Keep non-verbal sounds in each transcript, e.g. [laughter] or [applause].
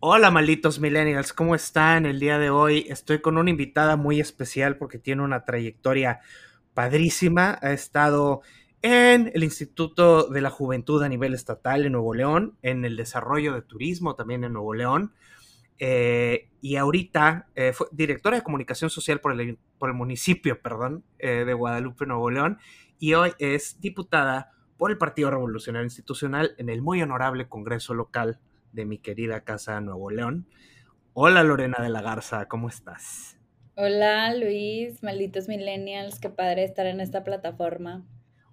Hola malditos millennials, ¿cómo están el día de hoy? Estoy con una invitada muy especial porque tiene una trayectoria padrísima. Ha estado en el Instituto de la Juventud a nivel estatal en Nuevo León, en el desarrollo de turismo también en Nuevo León. Eh, y ahorita eh, fue directora de comunicación social por el, por el municipio, perdón, eh, de Guadalupe, Nuevo León, y hoy es diputada por el Partido Revolucionario Institucional en el muy honorable Congreso Local de mi querida casa Nuevo León. Hola Lorena de la Garza, ¿cómo estás? Hola Luis, malditos millennials, qué padre estar en esta plataforma.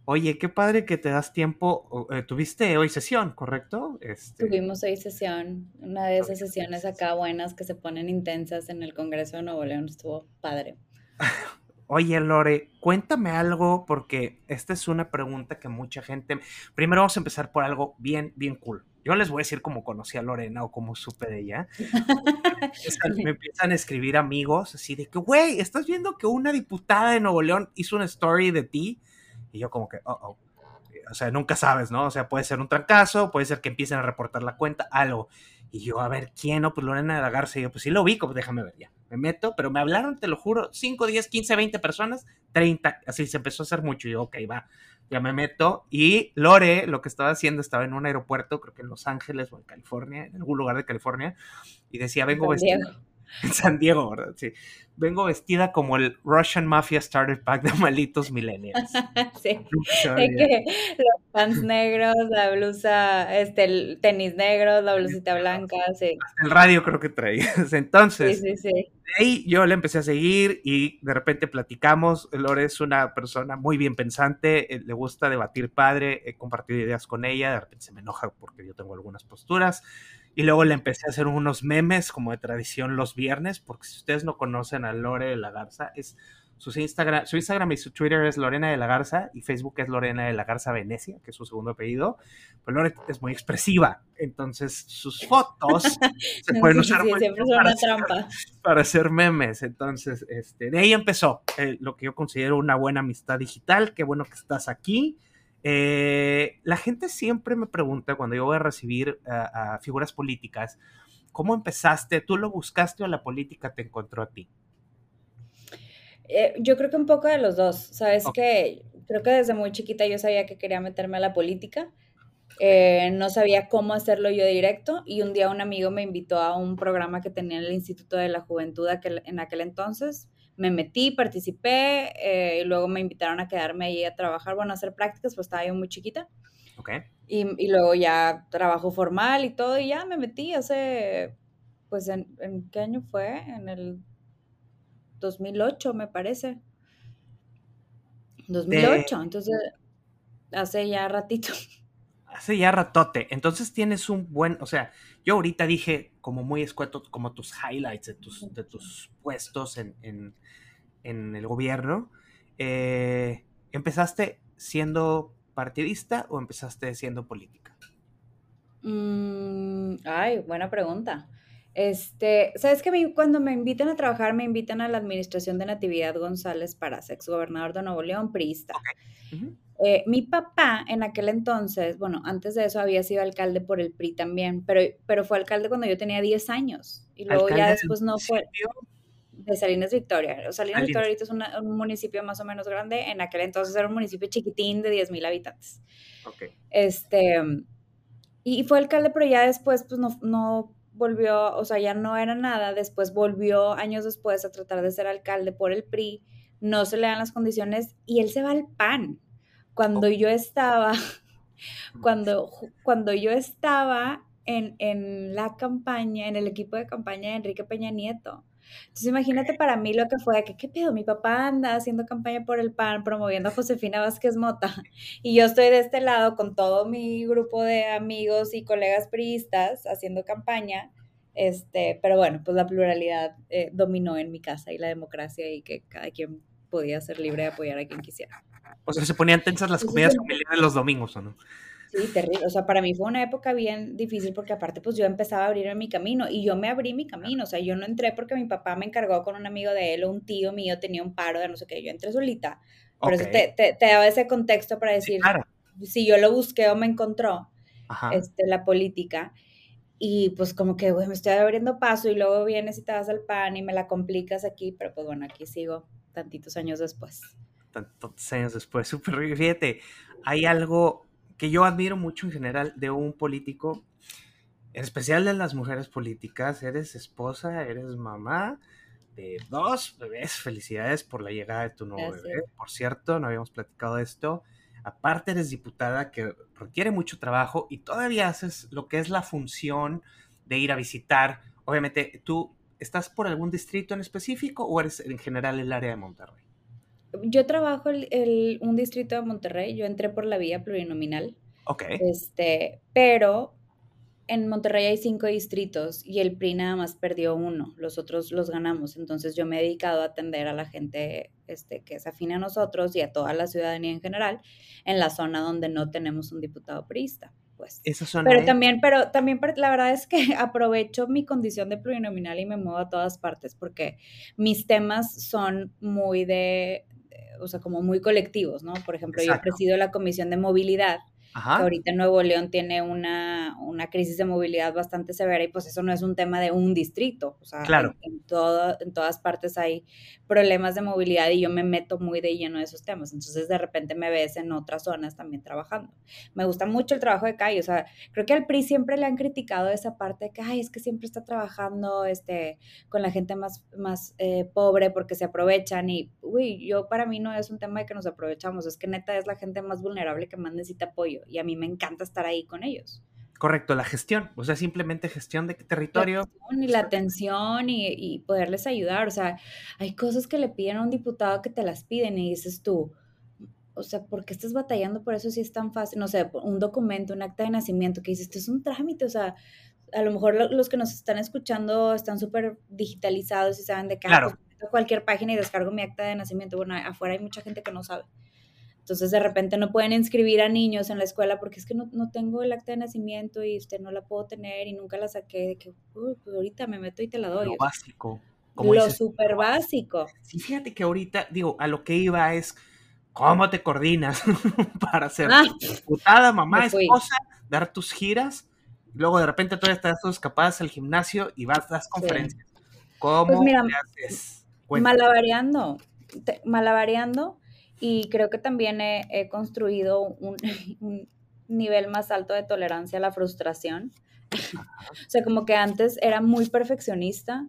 Oye, qué padre que te das tiempo. Eh, tuviste hoy sesión, ¿correcto? Este... Tuvimos hoy sesión, una de esas sesiones acá buenas que se ponen intensas en el Congreso de Nuevo León, estuvo padre. [laughs] Oye, Lore, cuéntame algo porque esta es una pregunta que mucha gente... Primero vamos a empezar por algo bien, bien cool. Yo les voy a decir cómo conocí a Lorena o cómo supe de ella. [laughs] me empiezan a escribir amigos así de que, güey, estás viendo que una diputada de Nuevo León hizo una story de ti y yo como que, oh, oh. O sea, nunca sabes, ¿no? O sea, puede ser un trancazo, puede ser que empiecen a reportar la cuenta, algo. Y yo, a ver, ¿quién? No, pues Lorena de la Garza. Y yo, pues sí lo vi, pues déjame ver ya. Me meto, pero me hablaron, te lo juro, 5, 10, 15, 20 personas, 30. Así se empezó a hacer mucho. Y yo, ok, va, ya me meto. Y Lore, lo que estaba haciendo, estaba en un aeropuerto, creo que en Los Ángeles o en California, en algún lugar de California. Y decía, vengo vestido en San Diego, ¿verdad? Sí. Vengo vestida como el Russian Mafia Starter Pack de malitos millennials. [laughs] sí. que los pants negros, la blusa, este, el tenis negro, la blusita blanca, sí. el radio creo que traías. [laughs] Entonces, sí, sí, sí. de ahí yo le empecé a seguir y de repente platicamos. Lore es una persona muy bien pensante, eh, le gusta debatir padre, he compartido ideas con ella, de repente se me enoja porque yo tengo algunas posturas. Y luego le empecé a hacer unos memes como de tradición los viernes, porque si ustedes no conocen a Lore de la Garza, es su Instagram, su Instagram y su Twitter es Lorena de la Garza y Facebook es Lorena de la Garza Venecia, que es su segundo apellido. Pues Lore es muy expresiva, entonces sus fotos [laughs] se pueden usar para, hacer, para, hacer, memes. Entonces, este, de ahí empezó eh, lo que yo considero una buena amistad digital. Qué bueno que estás aquí. Eh, la gente siempre me pregunta cuando yo voy a recibir a figuras políticas, ¿cómo empezaste? ¿Tú lo buscaste o la política te encontró a ti? Eh, yo creo que un poco de los dos. Sabes que creo que desde muy chiquita yo sabía que quería meterme a la política. Eh, no sabía cómo hacerlo yo directo y un día un amigo me invitó a un programa que tenía en el Instituto de la Juventud en aquel entonces me metí, participé eh, y luego me invitaron a quedarme ahí a trabajar, bueno, a hacer prácticas, pues estaba yo muy chiquita. Ok. Y, y, luego ya trabajo formal y todo, y ya me metí hace, pues, ¿en, ¿en qué año fue? En el 2008, me parece. 2008, entonces, hace ya ratito. Hace ya ratote. Entonces tienes un buen, o sea, yo ahorita dije como muy escueto, como tus highlights de tus, de tus puestos en, en, el gobierno. Eh, ¿Empezaste siendo partidista o empezaste siendo política? Mm, ay, buena pregunta. Este, sabes que cuando me invitan a trabajar, me invitan a la administración de Natividad González para ex gobernador de Nuevo León, priista. Eh, mi papá en aquel entonces, bueno, antes de eso había sido alcalde por el PRI también, pero, pero fue alcalde cuando yo tenía 10 años y luego ya después no fue. de Salinas Victoria. Salinas Victoria ahorita es un municipio más o menos grande, en aquel entonces era un municipio chiquitín de 10 mil habitantes. Este, y fue alcalde, pero ya después pues no, no volvió, o sea, ya no era nada, después volvió años después a tratar de ser alcalde por el PRI, no se le dan las condiciones y él se va al PAN. Cuando yo estaba, [laughs] cuando, cuando yo estaba en, en, la campaña, en el equipo de campaña de Enrique Peña Nieto. Entonces imagínate para mí lo que fue, que qué pedo, mi papá anda haciendo campaña por el PAN, promoviendo a Josefina Vázquez Mota, [laughs] y yo estoy de este lado con todo mi grupo de amigos y colegas priistas haciendo campaña, este, pero bueno, pues la pluralidad eh, dominó en mi casa y la democracia y que cada quien podía ser libre de apoyar a quien quisiera. O sea, se ponían tensas las comidas familiares los domingos, ¿o no? Sí, terrible. O sea, para mí fue una época bien difícil porque aparte pues yo empezaba a abrirme mi camino y yo me abrí mi camino. O sea, yo no entré porque mi papá me encargó con un amigo de él o un tío mío tenía un paro de no sé qué. Yo entré solita Por eso te, te, daba ese contexto para decir, si yo lo busqué o me encontró, este, la política, y pues como que, güey, me estoy abriendo paso y luego vienes y te vas al pan y me la complicas aquí, pero pues bueno, aquí sigo tantitos años después. Tantos años después, súper, fíjate, hay algo que yo admiro mucho en general de un político, en especial de las mujeres políticas, eres esposa, eres mamá de dos bebés, felicidades por la llegada de tu nuevo bebé, por cierto, no habíamos platicado de esto, aparte eres diputada que requiere mucho trabajo y todavía haces lo que es la función de ir a visitar. Obviamente, ¿tú estás por algún distrito en específico o eres en general el área de Monterrey? Yo trabajo en un distrito de Monterrey, yo entré por la vía plurinominal. Ok. Este, pero en Monterrey hay cinco distritos y el PRI nada más perdió uno, los otros los ganamos. Entonces yo me he dedicado a atender a la gente este, que es afín a nosotros y a toda la ciudadanía en general en la zona donde no tenemos un diputado priista. Pues. Esa zona pero también, pero también la verdad es que [laughs] aprovecho mi condición de plurinominal y me muevo a todas partes porque mis temas son muy de, o sea, como muy colectivos, ¿no? Por ejemplo, yo presido la comisión de movilidad ahorita Nuevo León tiene una, una, crisis de movilidad bastante severa y pues eso no es un tema de un distrito, o sea, en, todo, en todas partes hay problemas de movilidad y yo me meto muy de lleno de esos temas, entonces de repente me ves en otras zonas también trabajando. Me gusta mucho el trabajo de Calle, o sea, creo que al PRI siempre le han criticado esa parte de que, ay, es que siempre está trabajando este, con la gente más, más eh, pobre porque se aprovechan y, uy, yo para mí no es un tema de que nos aprovechamos, es que neta es la gente más vulnerable que más necesita apoyo y a mí me encanta estar ahí con ellos. Correcto, la gestión, o sea, simplemente gestión de territorio. y la atención y, poderles ayudar, o sea, hay cosas que le piden a un diputado que te las piden y dices tú, o sea, ¿por qué estás batallando por eso si es tan fácil? No sé, un documento, un acta de nacimiento que dices, esto es un trámite, o sea, a lo mejor los que nos están escuchando están súper digitalizados y saben de qué claro. Cualquier página y descargo mi acta de nacimiento. Bueno, afuera hay mucha gente que no sabe. Entonces de repente no pueden inscribir a niños en la escuela porque es que no, tengo el acta de nacimiento y usted no la puedo tener y nunca la saqué, de que pues ahorita me meto y te la doy. Lo básico. lo súper básico. Sí, fíjate que ahorita, digo, a lo que iba es, ¿cómo te coordinas [laughs] para ser ah, diputada, mamá, esposa, dar tus giras? Luego de repente todavía estás escapadas al gimnasio y vas a las conferencias. ¿Cómo pues mira, haces? Malabareando, malabareando y creo que también he, construido [laughs] un, nivel más alto de tolerancia a la frustración. o sea, como que antes era muy perfeccionista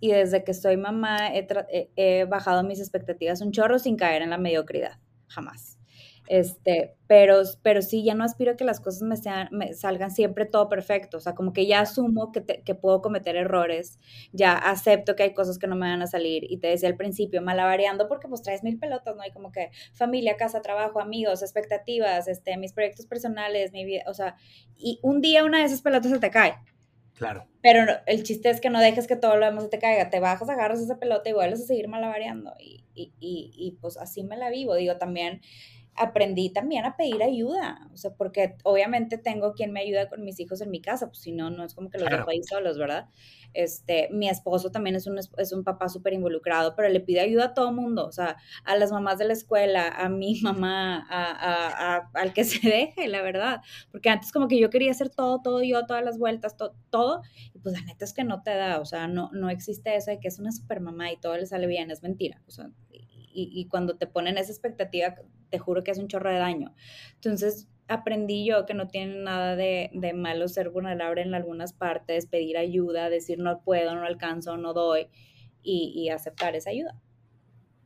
y desde que soy mamá he bajado mis expectativas un chorro sin caer en la mediocridad, jamás. Este, pero, pero sí, ya no aspiro a que las cosas me, sean, me salgan siempre todo perfecto. O sea, como que ya asumo que, que, puedo cometer errores, ya acepto que hay cosas que no me van a salir. Y te decía al principio, malavariando porque pues traes mil pelotas, ¿no? Hay como que familia, casa, trabajo, amigos, expectativas, este, mis proyectos personales, mi vida, o sea, y un día una de esas pelotas se te cae. Claro. Pero el chiste es que no dejes que todo lo demás se te caiga. Te bajas, agarras esa pelota y vuelves a seguir malavariando. Y, y, y, y pues así me la vivo. Digo, también aprendí también a pedir ayuda, o sea, porque obviamente tengo quien me ayuda con mis hijos en mi casa, pues si no, no es como que los dejo ahí solos, ¿verdad? Este, mi esposo también es un, es un papá súper involucrado, pero le pide ayuda a todo mundo, o sea, a las mamás de la escuela, a mi [laughs] mamá, a, a, al que se deje, la verdad, porque antes como que yo quería hacer todo, todo yo, todas las vueltas, todo, y pues la neta es que no te da, o sea, no, no existe eso de que es una super mamá y todo le sale bien, es mentira, o sea, y, cuando te ponen esa expectativa, te juro que es un chorro de daño. Entonces, aprendí yo que no tiene nada de, malo ser vulnerable en algunas partes, pedir ayuda, decir no puedo, no alcanzo, no doy y, aceptar esa ayuda.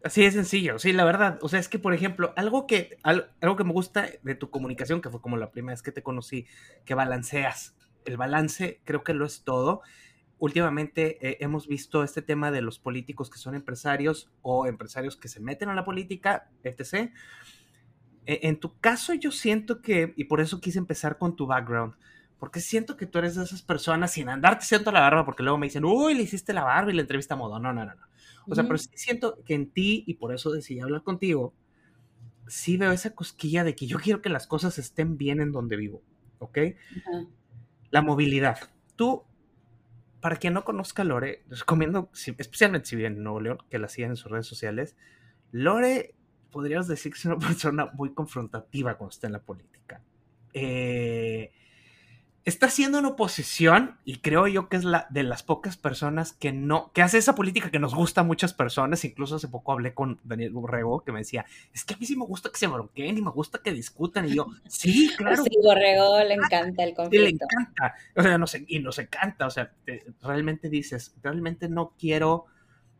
Así de sencillo, sí, la verdad. O sea, es que, por ejemplo, algo que, algo que me gusta de tu comunicación, que fue como la primera vez que te conocí, que balanceas. El balance creo que lo es todo últimamente eh, hemos visto este tema de los políticos que son empresarios o empresarios que se meten a la política, etc. E, en tu caso yo siento que, y por eso quise empezar con tu background, porque siento que tú eres de esas personas sin andarte siento la barba, porque luego me dicen, uy, le hiciste la barba y la entrevista a modo. No, no, no, no. O sea, pero sí siento que en ti, y por eso decidí hablar contigo, sí veo esa cosquilla de que yo quiero que las cosas estén bien en donde vivo, ¿ok? La movilidad. Tú para quien no conozca a Lore, les recomiendo, especialmente si viene en Nuevo León, que la sigan en sus redes sociales. Lore podrías decir que es una [laughs] persona muy confrontativa cuando está en la política. Eh, está haciendo una oposición y creo yo que es la de las pocas personas que no, que hace esa política que nos gusta a muchas personas. Incluso hace poco hablé con Daniel Borrego que me decía, es que a mí sí me gusta que se bronqueen y me gusta que discutan. Y yo, sí, [laughs] claro. Sí, Borrego le encanta el conflicto. le encanta. O sea, nos, y nos encanta. O sea, realmente dices, realmente no quiero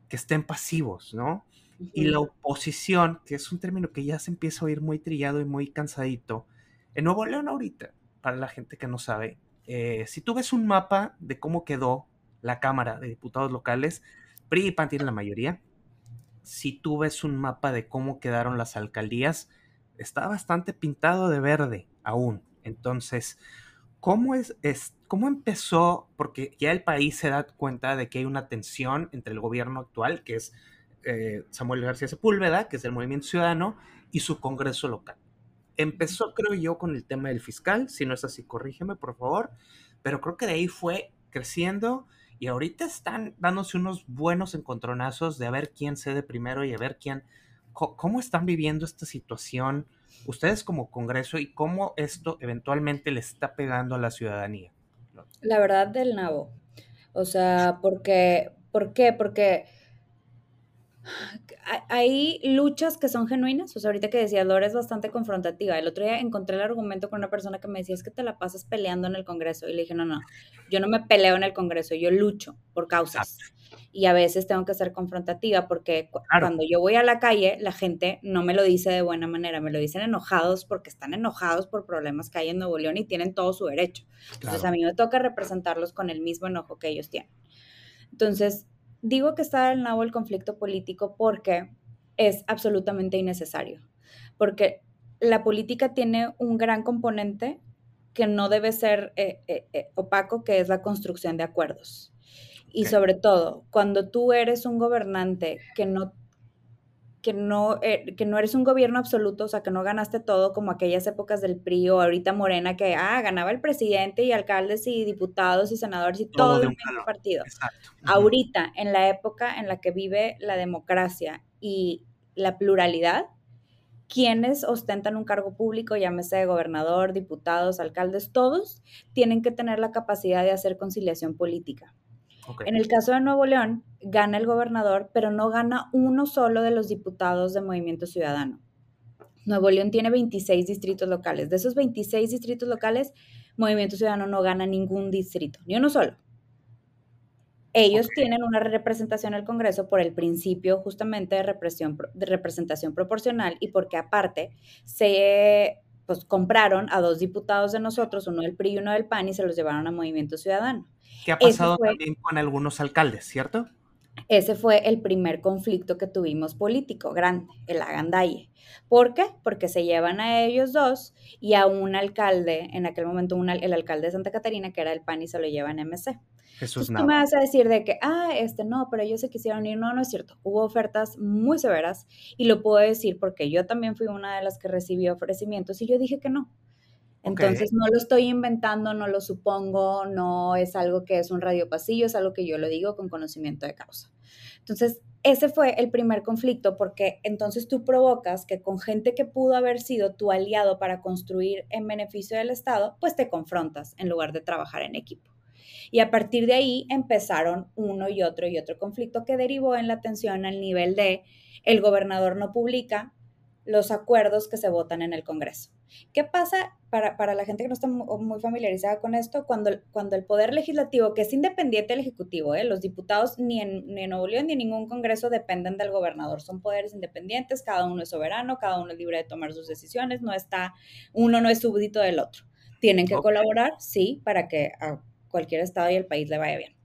que estén pasivos, ¿no? Y la oposición, que es un término que ya se empieza a oír muy trillado y muy cansadito, en Nuevo León ahorita, para la gente que no sabe, eh, si tú ves un mapa de cómo quedó la Cámara de Diputados locales, PRI y PAN tienen la mayoría. Si tú ves un mapa de cómo quedaron las alcaldías, está bastante pintado de verde aún. Entonces, ¿cómo, es, es, ¿cómo empezó? Porque ya el país se da cuenta de que hay una tensión entre el gobierno actual, que es eh, Samuel García Sepúlveda, que es el Movimiento Ciudadano, y su Congreso local. Empezó, creo yo, con el tema del fiscal, si no es así, corrígeme, por favor, pero creo que de ahí fue creciendo y ahorita están dándose unos buenos encontronazos de a ver quién cede primero y a ver quién, cómo están viviendo esta situación ustedes como Congreso y cómo esto eventualmente le está pegando a la ciudadanía. La verdad del nabo. O sea, porque, ¿por qué? Porque hay luchas que son genuinas, sea, ahorita que decía Laura es bastante confrontativa. El otro día encontré el argumento con una persona que me decía, es que te la pasas peleando en el Congreso. Y le dije, no, no, yo no me peleo en el Congreso, yo lucho por causas. Y a veces tengo que ser confrontativa porque cuando yo voy a la calle, la gente no me lo dice de buena manera, me lo dicen enojados porque están enojados por problemas que hay en Nuevo León y tienen todo su derecho. Entonces a mí me toca representarlos con el mismo enojo que ellos tienen. Entonces, digo que está el nabo el conflicto político porque es absolutamente innecesario, porque la política tiene un gran componente que no debe ser eh, eh, eh, opaco, que es la construcción de acuerdos. Y sobre todo, cuando tú eres un gobernante que no que no, eh, que no eres un gobierno absoluto, o sea, que no ganaste todo como aquellas épocas del PRI o ahorita Morena, que ah, ganaba el presidente y alcaldes y diputados y senadores y todo, el partido. Ahorita, en la época en la que vive la democracia y la pluralidad, quienes ostentan un cargo público, llámese gobernador, diputados, alcaldes, todos tienen que tener la capacidad de hacer conciliación política. En el caso de Nuevo León, gana el gobernador, pero no gana uno solo de los diputados de Movimiento Ciudadano. Nuevo León tiene 26 distritos locales. De esos 26 distritos locales, Movimiento Ciudadano no gana ningún distrito, ni uno solo. Ellos tienen una representación al Congreso por el principio justamente de, represión, de representación proporcional y porque aparte se pues, compraron a dos diputados de nosotros, uno del PRI y uno del PAN, y se los llevaron a Movimiento Ciudadano. ¿Qué ha pasado también con algunos alcaldes, cierto? Ese fue el primer conflicto que tuvimos político grande, el agandalle. ¿Por qué? Porque se llevan a ellos dos y a un alcalde, en aquel momento el alcalde de Santa Catarina, que era el PAN, y se lo llevan a MC. Jesús Tú me vas a decir de que, ah, este no, pero ellos se quisieron ir. No, no es cierto. Hubo ofertas muy severas y lo puedo decir porque yo también fui una de las que recibió ofrecimientos y yo dije que no. Entonces no lo estoy inventando, no lo supongo, no es algo que es un radio pasillo, es algo que yo lo digo con conocimiento de causa. Entonces, ese fue el primer conflicto porque entonces tú provocas que con gente que pudo haber sido tu aliado para construir en beneficio del Estado, pues te confrontas en lugar de trabajar en equipo. Y a partir de ahí empezaron uno y otro y otro conflicto que derivó en la tensión al nivel de el gobernador no publica los acuerdos que se votan en el Congreso. ¿Qué pasa para, la gente que no está muy familiarizada con esto? Cuando, cuando el Poder Legislativo, que es independiente del Ejecutivo, ¿eh? los diputados ni en, ni en Nuevo León ni en ningún Congreso dependen del gobernador, son poderes independientes, cada uno es soberano, cada uno es libre de tomar sus decisiones, no está, uno no es súbdito del otro. Tienen que colaborar, sí, para que a cualquier estado y el país le vaya bien.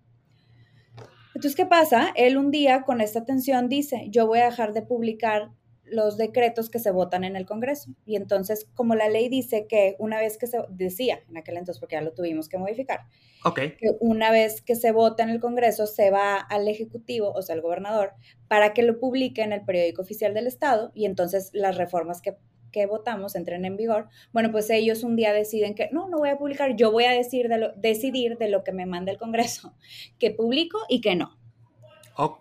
Entonces, ¿qué pasa? Él un día con esta tensión dice, yo voy a dejar de publicar los decretos que se votan en el Congreso. Y entonces, como la ley dice que una vez que se decía en aquel entonces, porque ya lo tuvimos que modificar, que una vez que se vota en el Congreso, se va al Ejecutivo, o sea, al gobernador, para que lo publique en el periódico oficial del Estado y entonces las reformas que, que votamos entren en vigor. Bueno, pues ellos un día deciden que no, no voy a publicar, yo voy a decir de lo, decidir de lo que me manda el Congreso, [laughs] que publico y que no.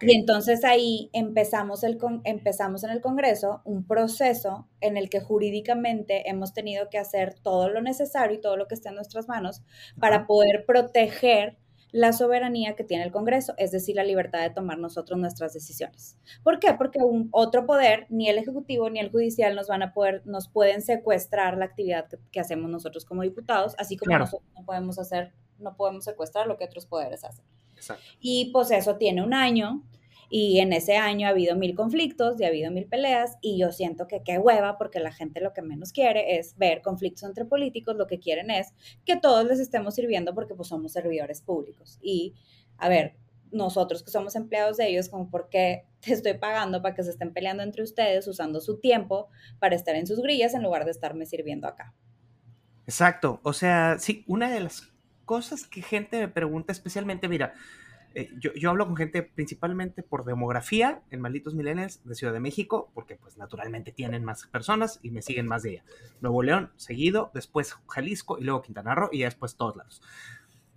Y entonces ahí empezamos, el empezamos en el Congreso un proceso en el que jurídicamente hemos tenido que hacer todo lo necesario y todo lo que esté en nuestras manos para poder proteger la soberanía que tiene el Congreso, es decir, la libertad de tomar nosotros nuestras decisiones. ¿Por qué? Porque un otro poder, ni el ejecutivo ni el judicial nos van a poder, nos pueden secuestrar la actividad que, hacemos nosotros como diputados, así como nosotros no podemos hacer, no podemos secuestrar lo que otros poderes hacen. Y pues eso tiene un año, y en ese año ha habido mil conflictos y ha habido mil peleas y yo siento que qué hueva porque la gente lo que menos quiere es ver conflictos entre políticos, lo que quieren es que todos les estemos sirviendo porque pues somos servidores públicos. Y a ver, nosotros que somos empleados de ellos, como por qué te estoy pagando para que se estén peleando entre ustedes usando su tiempo para estar en sus grillas en lugar de estarme sirviendo acá. Exacto, o sea, sí, una de las cosas que gente me pregunta especialmente, mira, eh, yo, hablo con gente principalmente por demografía en Malditos Millennials de Ciudad de México, porque pues naturalmente tienen más personas y me siguen más de ella. Nuevo León, seguido, después Jalisco y luego Quintana Roo y después todos lados.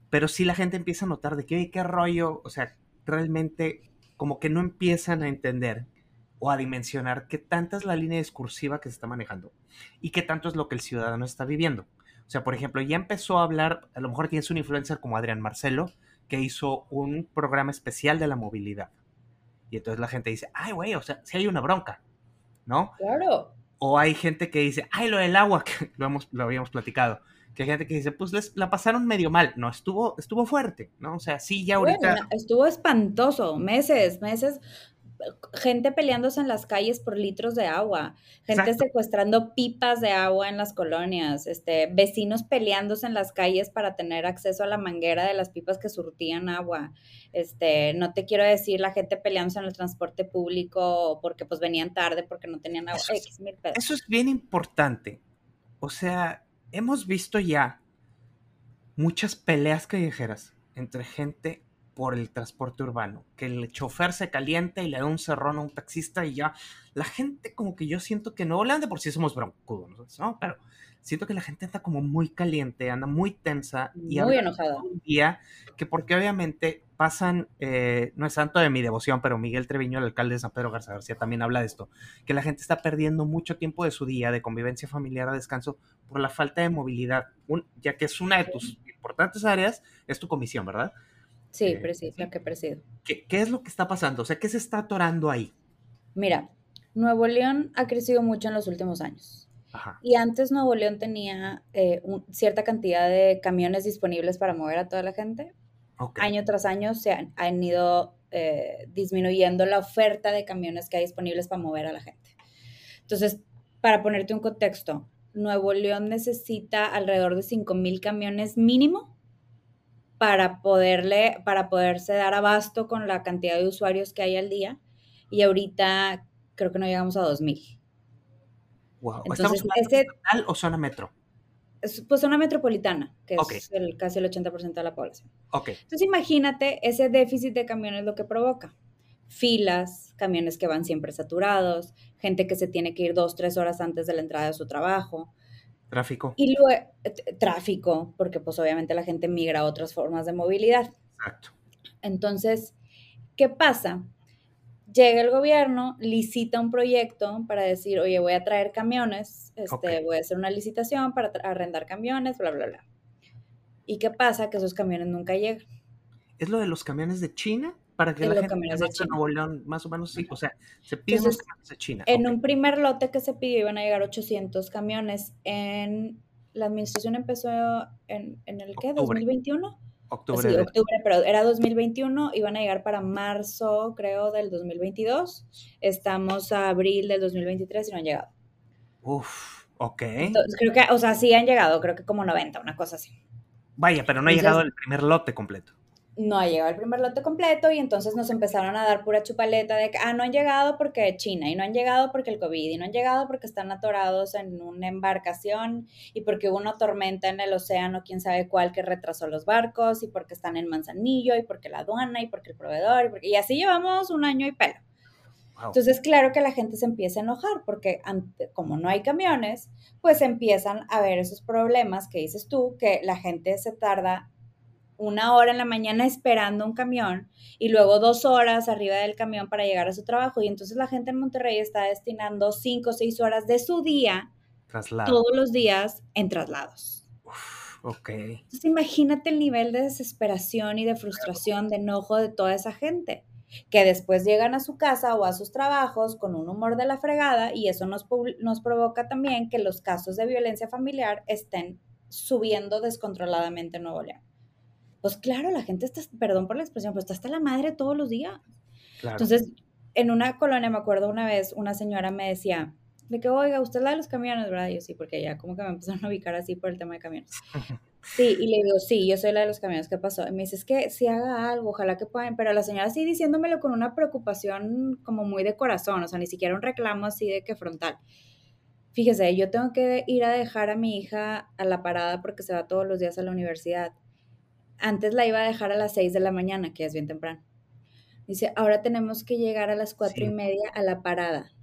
Pero sí la gente empieza a notar de que, qué rollo, o sea, realmente como que no empiezan a entender o a dimensionar qué tanta es la línea discursiva que se está manejando y qué tanto es lo que el ciudadano está viviendo. O sea, por ejemplo, ya empezó a hablar, a lo mejor tienes un influencer como Adrián Marcelo, que hizo un programa especial de la movilidad. Y entonces la gente dice, ay, güey, o sea, si hay una bronca, ¿no? Claro. O hay gente que dice, ay, lo del agua, [laughs] que lo, hemos, lo habíamos platicado. Que hay gente que dice, pues les, la pasaron medio mal. No, estuvo, estuvo fuerte, ¿no? O sea, sí, ya ahorita. estuvo espantoso, meses, meses gente peleándose en las calles por litros de agua, gente secuestrando pipas de agua en las colonias, este, vecinos peleándose en las calles para tener acceso a la manguera de las pipas que surtían agua. Este, no te quiero decir la gente peleándose en el transporte público porque pues venían tarde porque no tenían agua. eso es bien importante. O sea, hemos visto ya muchas peleas callejeras entre gente por el transporte urbano, que el chofer se calienta y le da un cerrón a un taxista y ya la gente como que yo siento que no de por sí somos broncudos, ¿no? Pero siento que la gente anda como muy caliente, anda muy tensa y muy enojada. Un día que porque obviamente pasan, eh, no es santo de mi devoción, pero Miguel Treviño, el alcalde de San Pedro Garza García, también habla de esto, que la gente está perdiendo mucho tiempo de su día de convivencia familiar a descanso por la falta de movilidad, ya que es una de tus importantes áreas, es tu comisión, ¿verdad? Sí, eh, presido, lo que presido. ¿Qué, es lo que está pasando? O sea, ¿qué se está atorando ahí? Mira, Nuevo León ha crecido mucho en los últimos años. Y antes Nuevo León tenía eh, cierta cantidad de camiones disponibles para mover a toda la gente. Año tras año se han, ido eh, disminuyendo la oferta de camiones que hay disponibles para mover a la gente. Entonces, para ponerte un contexto, Nuevo León necesita alrededor de 5.000 camiones mínimo para poderle, para poderse dar abasto con la cantidad de usuarios que hay al día. Y ahorita creo que no llegamos a 2000. Wow. ¿Estamos en o zona metro? pues zona metropolitana, que es el, casi el 80% de la población. Entonces imagínate ese déficit de camiones lo que provoca. Filas, camiones que van siempre saturados, gente que se tiene que ir dos, tres horas antes de la entrada de su trabajo, Tráfico. Y luego, tráfico, porque pues obviamente la gente migra a otras formas de movilidad. Exacto. Entonces, ¿qué pasa? Llega el gobierno, licita un proyecto para decir, oye, voy a traer camiones, este, voy a hacer una licitación para arrendar camiones, bla, bla, bla. ¿Y qué pasa? Que esos camiones nunca llegan. ¿Es lo de los camiones de China? Para que la gente de Nuevo León, más o menos, sí, o sea, se piden los camiones de China. En un primer lote que se pidió iban a llegar 800 camiones. En la administración empezó en, en el ¿qué? ¿2021? Octubre. Sí, octubre, pero era 2021, iban a llegar para marzo, creo, del 2022. Estamos a abril del 2023 y no han llegado. Uf, ok. Entonces, creo que, o sea, sí han llegado, creo que como 90, una cosa así. Vaya, pero no ha llegado el primer lote completo no ha llegado el primer lote completo y entonces nos empezaron a dar pura chupaleta de que, ah, no han llegado porque China y no han llegado porque el COVID y no han llegado porque están atorados en una embarcación y porque hubo una tormenta en el océano, quién sabe cuál, que retrasó los barcos y porque están en Manzanillo y porque la aduana y porque el proveedor y, porque... y así llevamos un año y pelo. Entonces, claro que la gente se empieza a enojar porque como no hay camiones, pues empiezan a ver esos problemas que dices tú, que la gente se tarda una hora en la mañana esperando un camión y luego dos horas arriba del camión para llegar a su trabajo. Y entonces la gente en Monterrey está destinando cinco o seis horas de su día todos los días en traslados. ok. Entonces imagínate el nivel de desesperación y de frustración, de enojo de toda esa gente que después llegan a su casa o a sus trabajos con un humor de la fregada y eso nos, nos provoca también que los casos de violencia familiar estén subiendo descontroladamente en Nuevo León. Pues claro, la gente está, perdón por la expresión, pero está hasta la madre todos los días. Entonces, en una colonia, me acuerdo una vez, una señora me decía, de que, oiga, usted es la de los camiones, ¿verdad? yo sí, porque ya como que me empezaron a ubicar así por el tema de camiones. [laughs] Sí, y le digo, sí, yo soy la de los camiones, ¿qué pasó? Y me dice, es que si haga algo, ojalá que puedan, pero la señora sí diciéndomelo con una preocupación como muy de corazón, o sea, ni siquiera un reclamo así de que frontal. Fíjese, yo tengo que ir a dejar a mi hija a la parada porque se va todos los días a la universidad. Antes la iba a dejar a las 6 de la mañana, que es bien temprano. Dice, ahora tenemos que llegar a las cuatro y media a la parada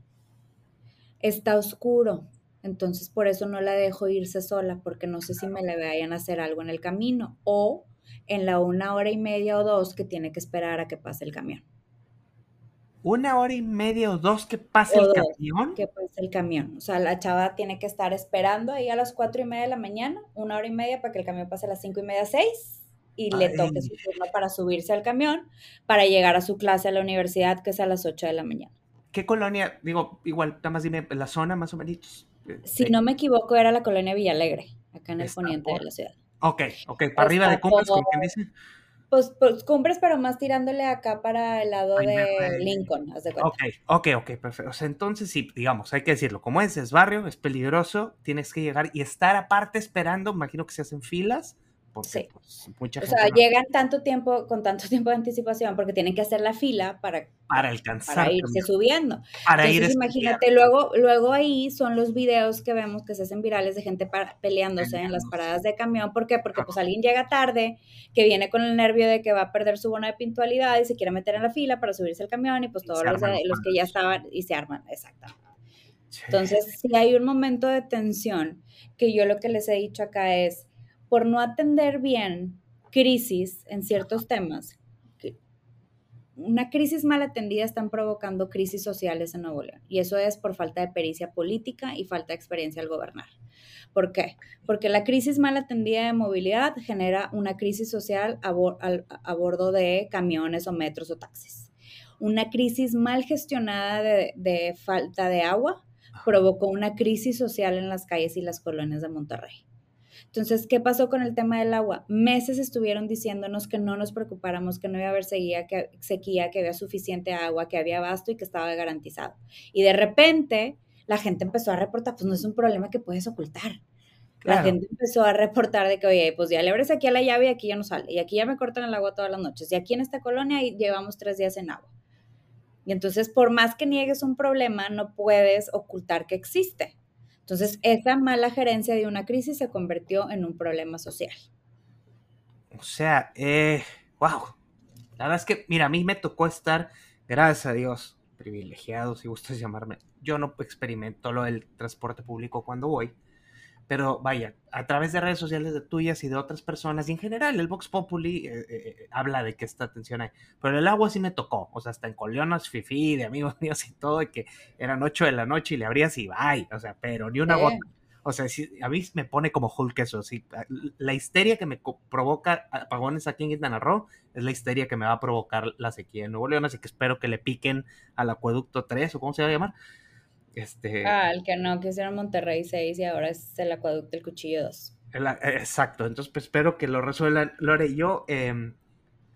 está oscuro, entonces por eso no la dejo irse sola, porque no sé si me le vayan a hacer algo en el camino o en la una hora y media o dos que tiene que esperar a que pase el camión. ¿Una hora y media o dos que pase el camión? Que pase el camión. O sea, la chava tiene que estar esperando ahí a las cuatro y media de la mañana, una hora y media para que el camión pase a las cinco y media, seis, y le toque su turno para subirse al camión, para llegar a su clase a la universidad, que es a las ocho de la mañana. ¿Qué colonia? Digo, igual, nada más dime la zona más o menos. Eh, si no me equivoco, era la colonia Villalegre, acá en el poniente de la ciudad. Ok, ok, para arriba de Cumbres, ¿con quién dice? Pues, pues, Cumbres, pero más tirándole acá para el lado de Lincoln, haz de cuenta. Ok, ok, ok, perfecto. O sea, entonces sí, digamos, hay que decirlo, como es, es barrio, es peligroso, tienes que llegar y estar aparte esperando, imagino que se hacen filas sí. Pues, o sea, llegan tanto tiempo, con tanto [laughs] tiempo de anticipación, porque tienen que hacer la fila para, para alcanzar. Para irse subiendo. Para Entonces, imagínate, luego, luego ahí son los videos que vemos que se hacen virales de gente peleándose en las paradas de camión. ¿Por qué? Porque pues alguien llega tarde, que viene con el nervio de que va a perder su bono de puntualidad y se quiere meter en la fila para subirse al camión y pues todos los, los que ya estaban y se arman, exactamente. Entonces, si hay un momento de tensión, que yo lo que les he dicho acá es, por no atender bien crisis en ciertos temas, una crisis mal atendida están provocando crisis sociales en Nuevo León. Y eso es por falta de pericia política y falta de experiencia al gobernar. ¿Por qué? Porque la crisis mal atendida de movilidad genera una crisis social a, bordo de camiones o metros o taxis. Una crisis mal gestionada de falta de agua provocó una crisis social en las calles y las colonias de Monterrey. Entonces, ¿qué pasó con el tema del agua? Meses estuvieron diciéndonos que no nos preocupáramos, que no iba a haber sequía, que, sequía, que había suficiente agua, que había abasto y que estaba garantizado. Y de repente la gente empezó a reportar, pues no es un problema que puedes ocultar. La gente empezó a reportar de que, oye, pues ya le abres aquí a la llave y aquí ya no sale. Y aquí ya me cortan el agua todas las noches. Y aquí en esta colonia llevamos tres días en agua. Y entonces, por más que niegues un problema, no puedes ocultar que existe. Entonces, esa mala gerencia de una crisis se convirtió en un problema social. O sea, eh, wow. La verdad es que, mira, a mí me tocó estar, gracias a Dios, privilegiado, si gustas llamarme. Yo no experimento lo del transporte público cuando voy. Pero vaya, a través de redes sociales de tuyas y de otras personas, y en general el Vox Populi eh, eh, habla de que esta atención hay. Pero el agua sí me tocó, o sea, hasta en Coleonas, Fifi, de amigos [laughs] míos y todo, y que eran 8 de la noche y le abrías y bye, o sea, pero ni una gota. O sea, a mí me pone como Hulk eso, sí. La histeria que me provoca apagones aquí en Quintana Roo es la histeria que me va a provocar la sequía en Nuevo León, así que espero que le piquen al acueducto 3, o cómo se va a llamar, este, ah, el que no, que hicieron Monterrey 6 y ahora es el acueducto del cuchillo 2. exacto, entonces pues espero que lo resuelvan. Lore, yo, em,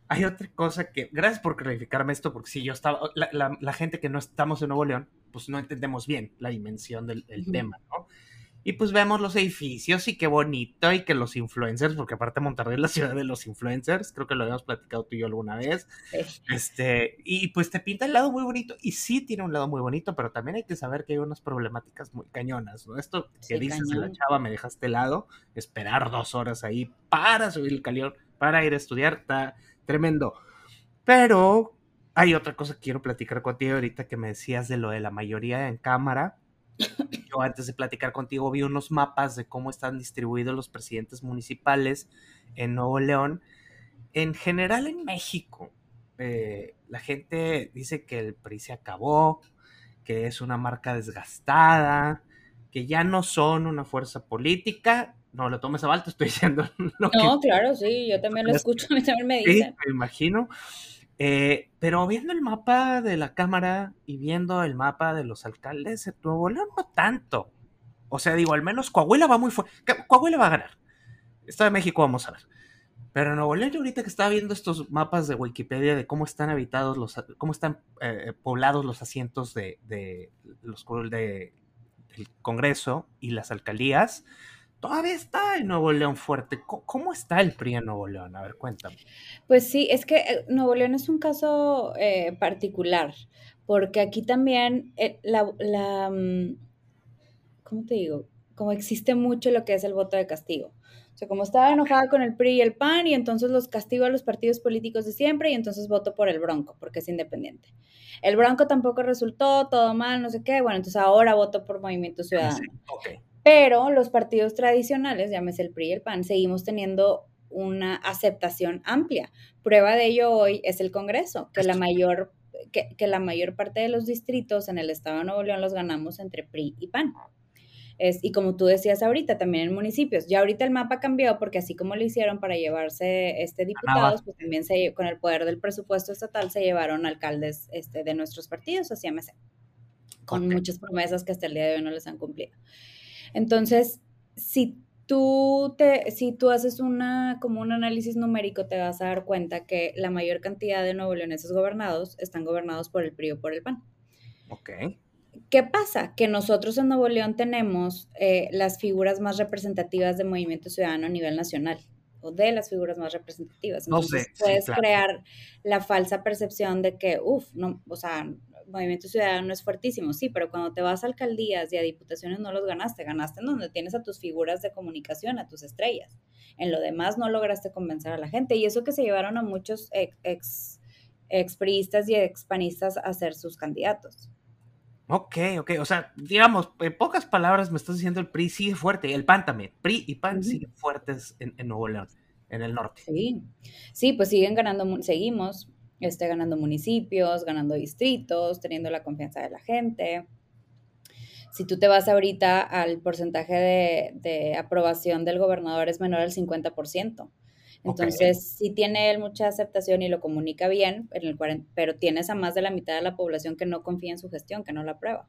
hay otra cosa que, gracias por clarificarme esto, porque si yo estaba, la, gente que no estamos en Nuevo León, pues no entendemos bien la dimensión del, tema, ¿no? Y pues vemos los edificios y qué bonito y que los influencers, porque aparte Monterrey es la ciudad de los influencers, creo que lo habíamos platicado tú y yo alguna vez. Este, y pues te pinta el lado muy bonito y sí tiene un lado muy bonito, pero también hay que saber que hay unas problemáticas muy cañonas, ¿no? Esto que dices la chava, me dejaste lado, esperar dos horas ahí para subir el calión, para ir a estudiar, está tremendo. Pero hay otra cosa que quiero platicar contigo ahorita que me decías de lo de la mayoría en cámara yo antes de platicar contigo vi unos mapas de cómo están distribuidos los presidentes municipales en Nuevo León en general en México, eh, la gente dice que el PRI se acabó, que es una marca desgastada, que ya no son una fuerza política. No lo tomes a balto, estoy [laughs] diciendo. no, claro, sí, yo también lo escucho, a mí también me dicen. Sí, me imagino. Eh, pero viendo el mapa de la Cámara y viendo el mapa de los alcaldes de Nuevo León, no tanto. O sea, digo, al menos Coahuila va muy fuerte. Coahuila va a ganar. Estado de México vamos a ver. Pero Nuevo León, ahorita que estaba viendo estos mapas de Wikipedia de cómo están habitados los, cómo están eh, poblados los asientos de, de los de, del Congreso y las alcaldías, todavía está el Nuevo León fuerte. ¿Cómo, está el PRI en Nuevo León? A ver, cuéntame. Pues sí, es que eh, Nuevo León es un caso eh, particular, porque aquí también la, la, mm, ¿cómo te digo? Como existe mucho lo que es el voto de castigo. O sea, como estaba enojada con el PRI y el PAN, y entonces los castigo a los partidos políticos de siempre, y entonces voto por el Bronco, porque es independiente. El Bronco tampoco resultó, todo mal, no sé qué. Bueno, entonces ahora voto por Movimiento Ciudadano. Pero los partidos tradicionales, llámese el PRI y el PAN, seguimos teniendo una aceptación amplia. Prueba de ello hoy es el Congreso, que la mayor, que, que la mayor parte de los distritos en el estado de Nuevo León los ganamos entre PRI y PAN y como tú decías ahorita, también en municipios. Ya ahorita el mapa cambió porque así como lo hicieron para llevarse este diputados, pues también se, con el poder del presupuesto estatal se llevaron alcaldes este, de nuestros partidos hacia MC, con muchas promesas que hasta el día de hoy no les han cumplido. Entonces, si tú te, si tú haces una, como un análisis numérico, te vas a dar cuenta que la mayor cantidad de nuevo leoneses gobernados están gobernados por el PRI o por el PAN. Ok. ¿Qué pasa? Que nosotros en Nuevo León tenemos eh, las figuras más representativas de Movimiento Ciudadano a nivel nacional, o de las figuras más representativas. Entonces puedes crear la falsa percepción de que, uff, no, o sea, Movimiento Ciudadano es fuertísimo, sí, pero cuando te vas a alcaldías y a diputaciones no los ganaste, ganaste en donde tienes a tus figuras de comunicación, a tus estrellas. En lo demás no lograste convencer a la gente y eso que se llevaron a muchos ex, ex, expriistas y expanistas a ser sus candidatos. Ok, ok. O sea, digamos, en pocas palabras me estás diciendo el PRI sigue fuerte, el PAN también. PRI y PAN siguen fuertes en, Nuevo León, en el norte. Sí, sí, pues siguen ganando, seguimos este, ganando municipios, ganando distritos, teniendo la confianza de la gente. Si tú te vas ahorita al porcentaje de, de aprobación del gobernador es menor al 50%. Entonces, sí tiene él mucha aceptación y lo comunica bien, en el pero tienes a más de la mitad de la población que no confía en su gestión, que no la aprueba.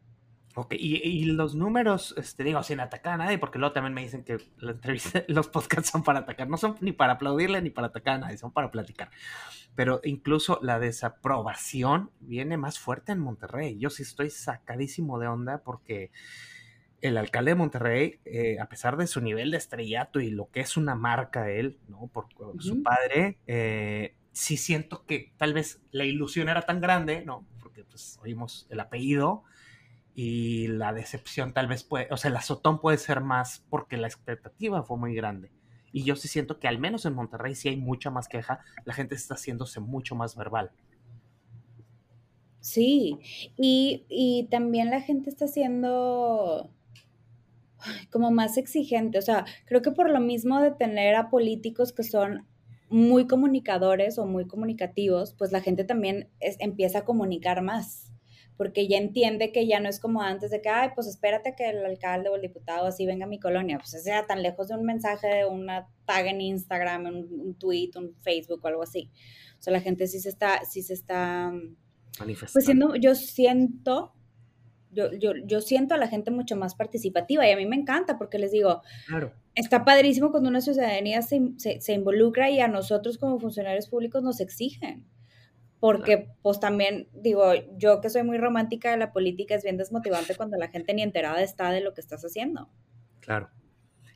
Ok, y, los números, este, digo, sin atacar a nadie, porque luego también me dicen que la entrevista, [laughs] los podcasts son para atacar, no son ni para aplaudirle ni para atacar a nadie, son para platicar. Pero incluso la desaprobación viene más fuerte en Monterrey. Yo sí estoy sacadísimo de onda porque el alcalde de Monterrey, eh, a pesar de su nivel de estrellato y lo que es una marca él, ¿no? Por, su padre, eh, sí siento que tal vez la ilusión era tan grande, ¿no? Porque pues oímos el apellido y la decepción tal vez puede, o sea, el azotón puede ser más porque la expectativa fue muy grande. Y yo sí siento que al menos en Monterrey sí hay mucha más queja, la gente está haciéndose mucho más verbal. Sí, y, y también la gente está haciendo como más exigente. O sea, creo que por lo mismo de tener a políticos que son muy comunicadores o muy comunicativos, pues la gente también empieza a comunicar más, porque ya entiende que ya no es como antes de que, ay, pues espérate que el alcalde o el diputado así venga a mi colonia, pues sea tan lejos de un mensaje, de una tag en Instagram, un, un, tweet, un Facebook o algo así. O sea, la gente sí se está, sí se está... Pues siendo, yo siento yo, yo, yo, siento a la gente mucho más participativa y a mí me encanta porque les digo, está padrísimo cuando una ciudadanía se, se, involucra y a nosotros como funcionarios públicos nos exigen. Porque pues también digo, yo que soy muy romántica de la política es bien desmotivante cuando la gente ni enterada está de lo que estás haciendo. Claro.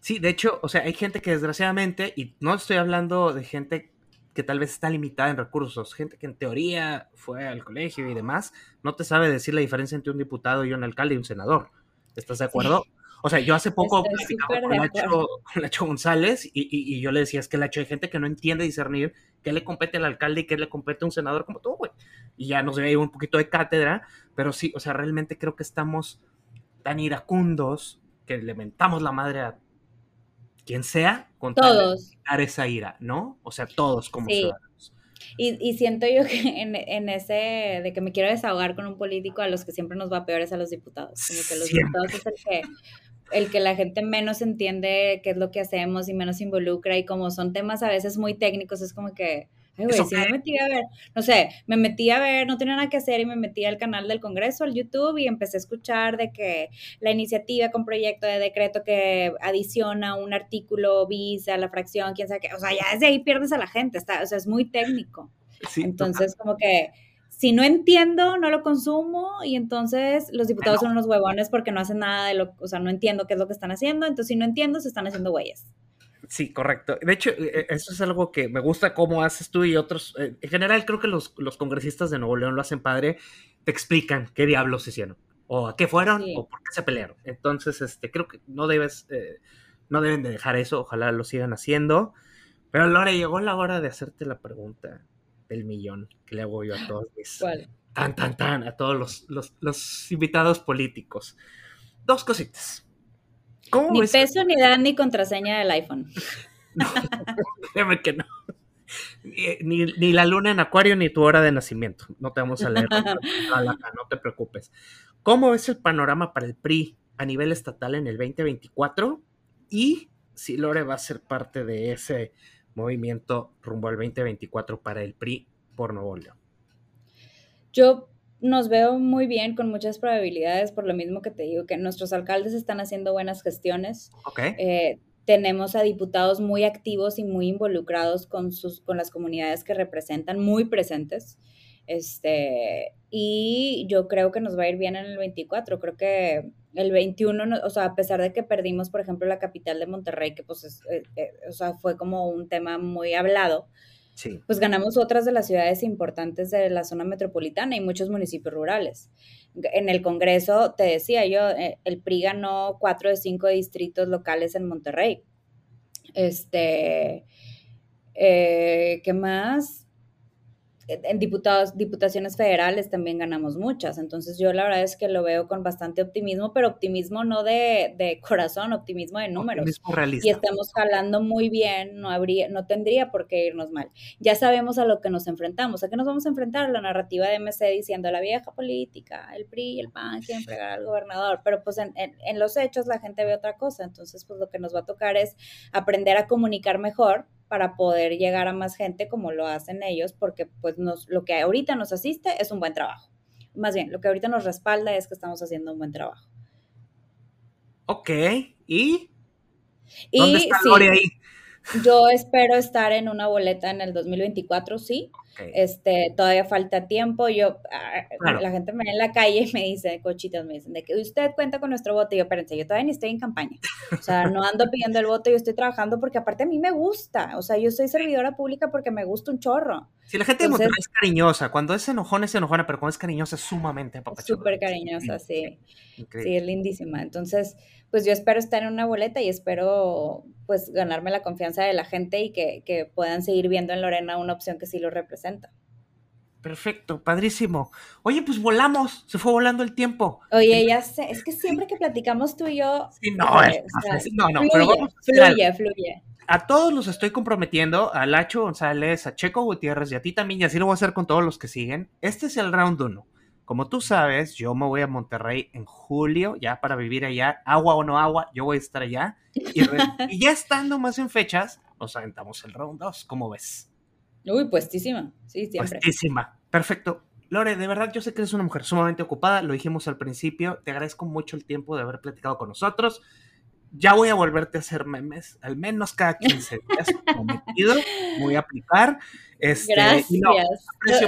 Sí, de hecho, o sea, hay gente que desgraciadamente, y no estoy hablando de gente que tal vez está limitada en recursos, gente que en teoría fue al colegio y demás, no te sabe decir la diferencia entre un diputado y un alcalde y un senador. ¿Estás de acuerdo? O sea, yo hace poco platicaba con Lacho, González y, yo le decía, es que Lacho hay gente que no entiende discernir qué le compete al alcalde y qué le compete a un senador como tú, güey. Y ya nos dio un poquito de cátedra, pero sí, o sea, realmente creo que estamos tan iracundos que le mentamos la madre a quien sea, con todos. esa ira, ¿no? O sea, todos como ciudadanos. Y, y, siento yo que en, en, ese de que me quiero desahogar con un político, a los que siempre nos va peor es a los diputados. Como que los diputados es el que el que la gente menos entiende qué es lo que hacemos y menos involucra y como son temas a veces muy técnicos, es como que, ay, güey, si me metí a ver, no sé, me metí a ver, no tenía nada que hacer y me metí al canal del Congreso, al YouTube y empecé a escuchar de que la iniciativa con proyecto de decreto que adiciona un artículo bis a la fracción, quién sabe qué, o sea, ya desde ahí pierdes a la gente, está, o sea, es muy técnico. Entonces, como que si no entiendo, no lo consumo y entonces los diputados son unos huevones porque no hacen nada de lo, o sea, no entiendo qué es lo que están haciendo, entonces si no entiendo, se están haciendo güeyes. Sí, correcto. De hecho, e, e, eso es algo que me gusta cómo haces tú y otros. Eh, en general, creo que los, congresistas de Nuevo León lo hacen padre, te explican qué diablos hicieron, o a qué fueron, o por qué se pelearon. Entonces, este, creo que no debes, eh, no deben de dejar eso, ojalá lo sigan haciendo. Pero Lore, llegó la hora de hacerte la pregunta el millón que le hago yo a todos mis, tan, tan, tan, a todos los, invitados políticos. Dos cositas. ni peso, ni edad, ni contraseña del iPhone. No, [laughs] créeme que no. Ni, la luna en acuario, ni tu hora de nacimiento. No te vamos a leer. [laughs] no te preocupes. ¿Cómo ves el panorama para el PRI a nivel estatal en el 2024? Y si Lore va a ser parte de ese movimiento rumbo al 2024 para el PRI por Nuevo León? Yo nos veo muy bien con muchas probabilidades, por lo mismo que te digo, que nuestros alcaldes están haciendo buenas gestiones. Eh, tenemos a diputados muy activos y muy involucrados con, sus, con las comunidades que representan, muy presentes. Este, y yo creo que nos va a ir bien en el 24. Creo que el 21, o sea, a pesar de que perdimos, por ejemplo, la capital de Monterrey, que pues eh, eh, o sea, fue como un tema muy hablado, sí. pues ganamos otras de las ciudades importantes de la zona metropolitana y muchos municipios rurales. En el Congreso, te decía yo, eh, el PRI ganó cuatro de cinco distritos locales en Monterrey. Este, ¿qué más? En diputados, diputaciones federales también ganamos muchas. Entonces yo la verdad es que lo veo con bastante optimismo, pero optimismo no de, de [laughs] corazón, optimismo de números. Y estamos jalando muy bien, no habría, no tendría por qué irnos mal. Ya sabemos a lo que nos enfrentamos. ¿A qué nos vamos a enfrentar? La narrativa de MC diciendo la vieja política, el PRI, el PAN quieren fregar al gobernador. Pero pues en, en, en los hechos la gente ve otra cosa. Entonces pues lo que nos va a tocar es aprender a comunicar mejor para poder llegar a más gente como lo hacen ellos, porque pues nos, lo que ahorita nos asiste es un buen trabajo. Más bien, lo que ahorita nos respalda es que estamos haciendo un buen trabajo. Ok, ¿y? ¿Dónde está ahí? [laughs] Yo espero estar en una boleta en el 2024, sí. Este, todavía falta tiempo. Yo, ah, la gente me ve en la calle y me dice, cochitas, me dicen, de que usted cuenta con nuestro voto. Y yo, espérense, yo todavía ni estoy en campaña. O sea, no ando pidiendo el voto, yo estoy trabajando porque aparte a mí me gusta. O sea, yo soy servidora pública porque me gusta un chorro. Si la gente de es cariñosa, cuando es enojona es enojona, pero cuando es cariñosa es sumamente apapachona. Súper cariñosa, sí. Sí, es lindísima. Entonces, pues yo espero estar en una boleta y espero pues ganarme la confianza de la gente y que, puedan seguir viendo en Lorena una opción que sí lo representa. Perfecto, padrísimo. Oye, pues volamos, se fue volando el tiempo. Oye, ya sé, es que siempre que platicamos tú y yo. Sí, no, eh, no, no, pero vamos fluye, fluye. A todos los estoy comprometiendo, a Lacho González, a Checo Gutiérrez y a ti también, y así lo voy a hacer con todos los que siguen. Este es el round uno. Como tú sabes, yo me voy a Monterrey en julio, ya para vivir allá, agua o no agua, yo voy a estar allá. Y, [laughs] ya estando más en fechas, nos aventamos el round 2, ¿cómo ves? Uy, puestísima, sí, siempre. Puestísima, perfecto. Lore, de verdad yo sé que eres una mujer sumamente ocupada, lo dijimos al principio, te agradezco mucho el tiempo de haber platicado con nosotros ya voy a volverte a hacer memes, al menos cada 15 días [laughs] prometido, voy a aplicar. Este, gracias.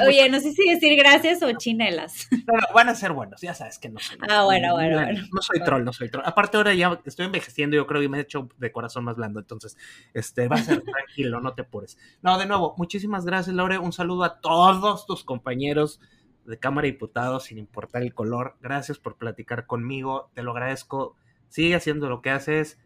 Oye, no sé si decir gracias o chinelas. Pero van a ser buenos, ya sabes que no soy. Ah, bueno, bueno, bueno. No soy troll, no soy troll. Aparte ahora ya estoy envejeciendo, yo creo, y me he hecho de corazón más blando, entonces, este, va a ser [laughs] tranquilo, no te apures. No, de nuevo, muchísimas gracias, Laure. Un saludo a todos tus compañeros de Cámara de Diputados, sin importar el color. Gracias por platicar conmigo, te lo agradezco sigue haciendo lo que haces,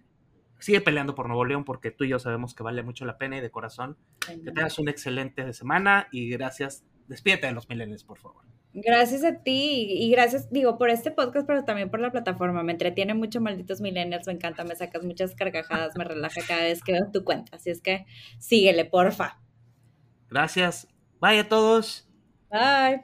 sigue peleando por Nuevo León porque tú y yo sabemos que vale mucho la pena y de corazón. Que tengas una excelente semana y gracias. Despídete de los milenios, por favor. Gracias a ti y gracias, digo, por este podcast, pero también por la plataforma. Me entretiene mucho, malditos millennials, me encanta, me sacas muchas carcajadas, me relaja cada vez que veo tu cuenta. Así es que síguele, porfa. Gracias. Bye a todos. Bye.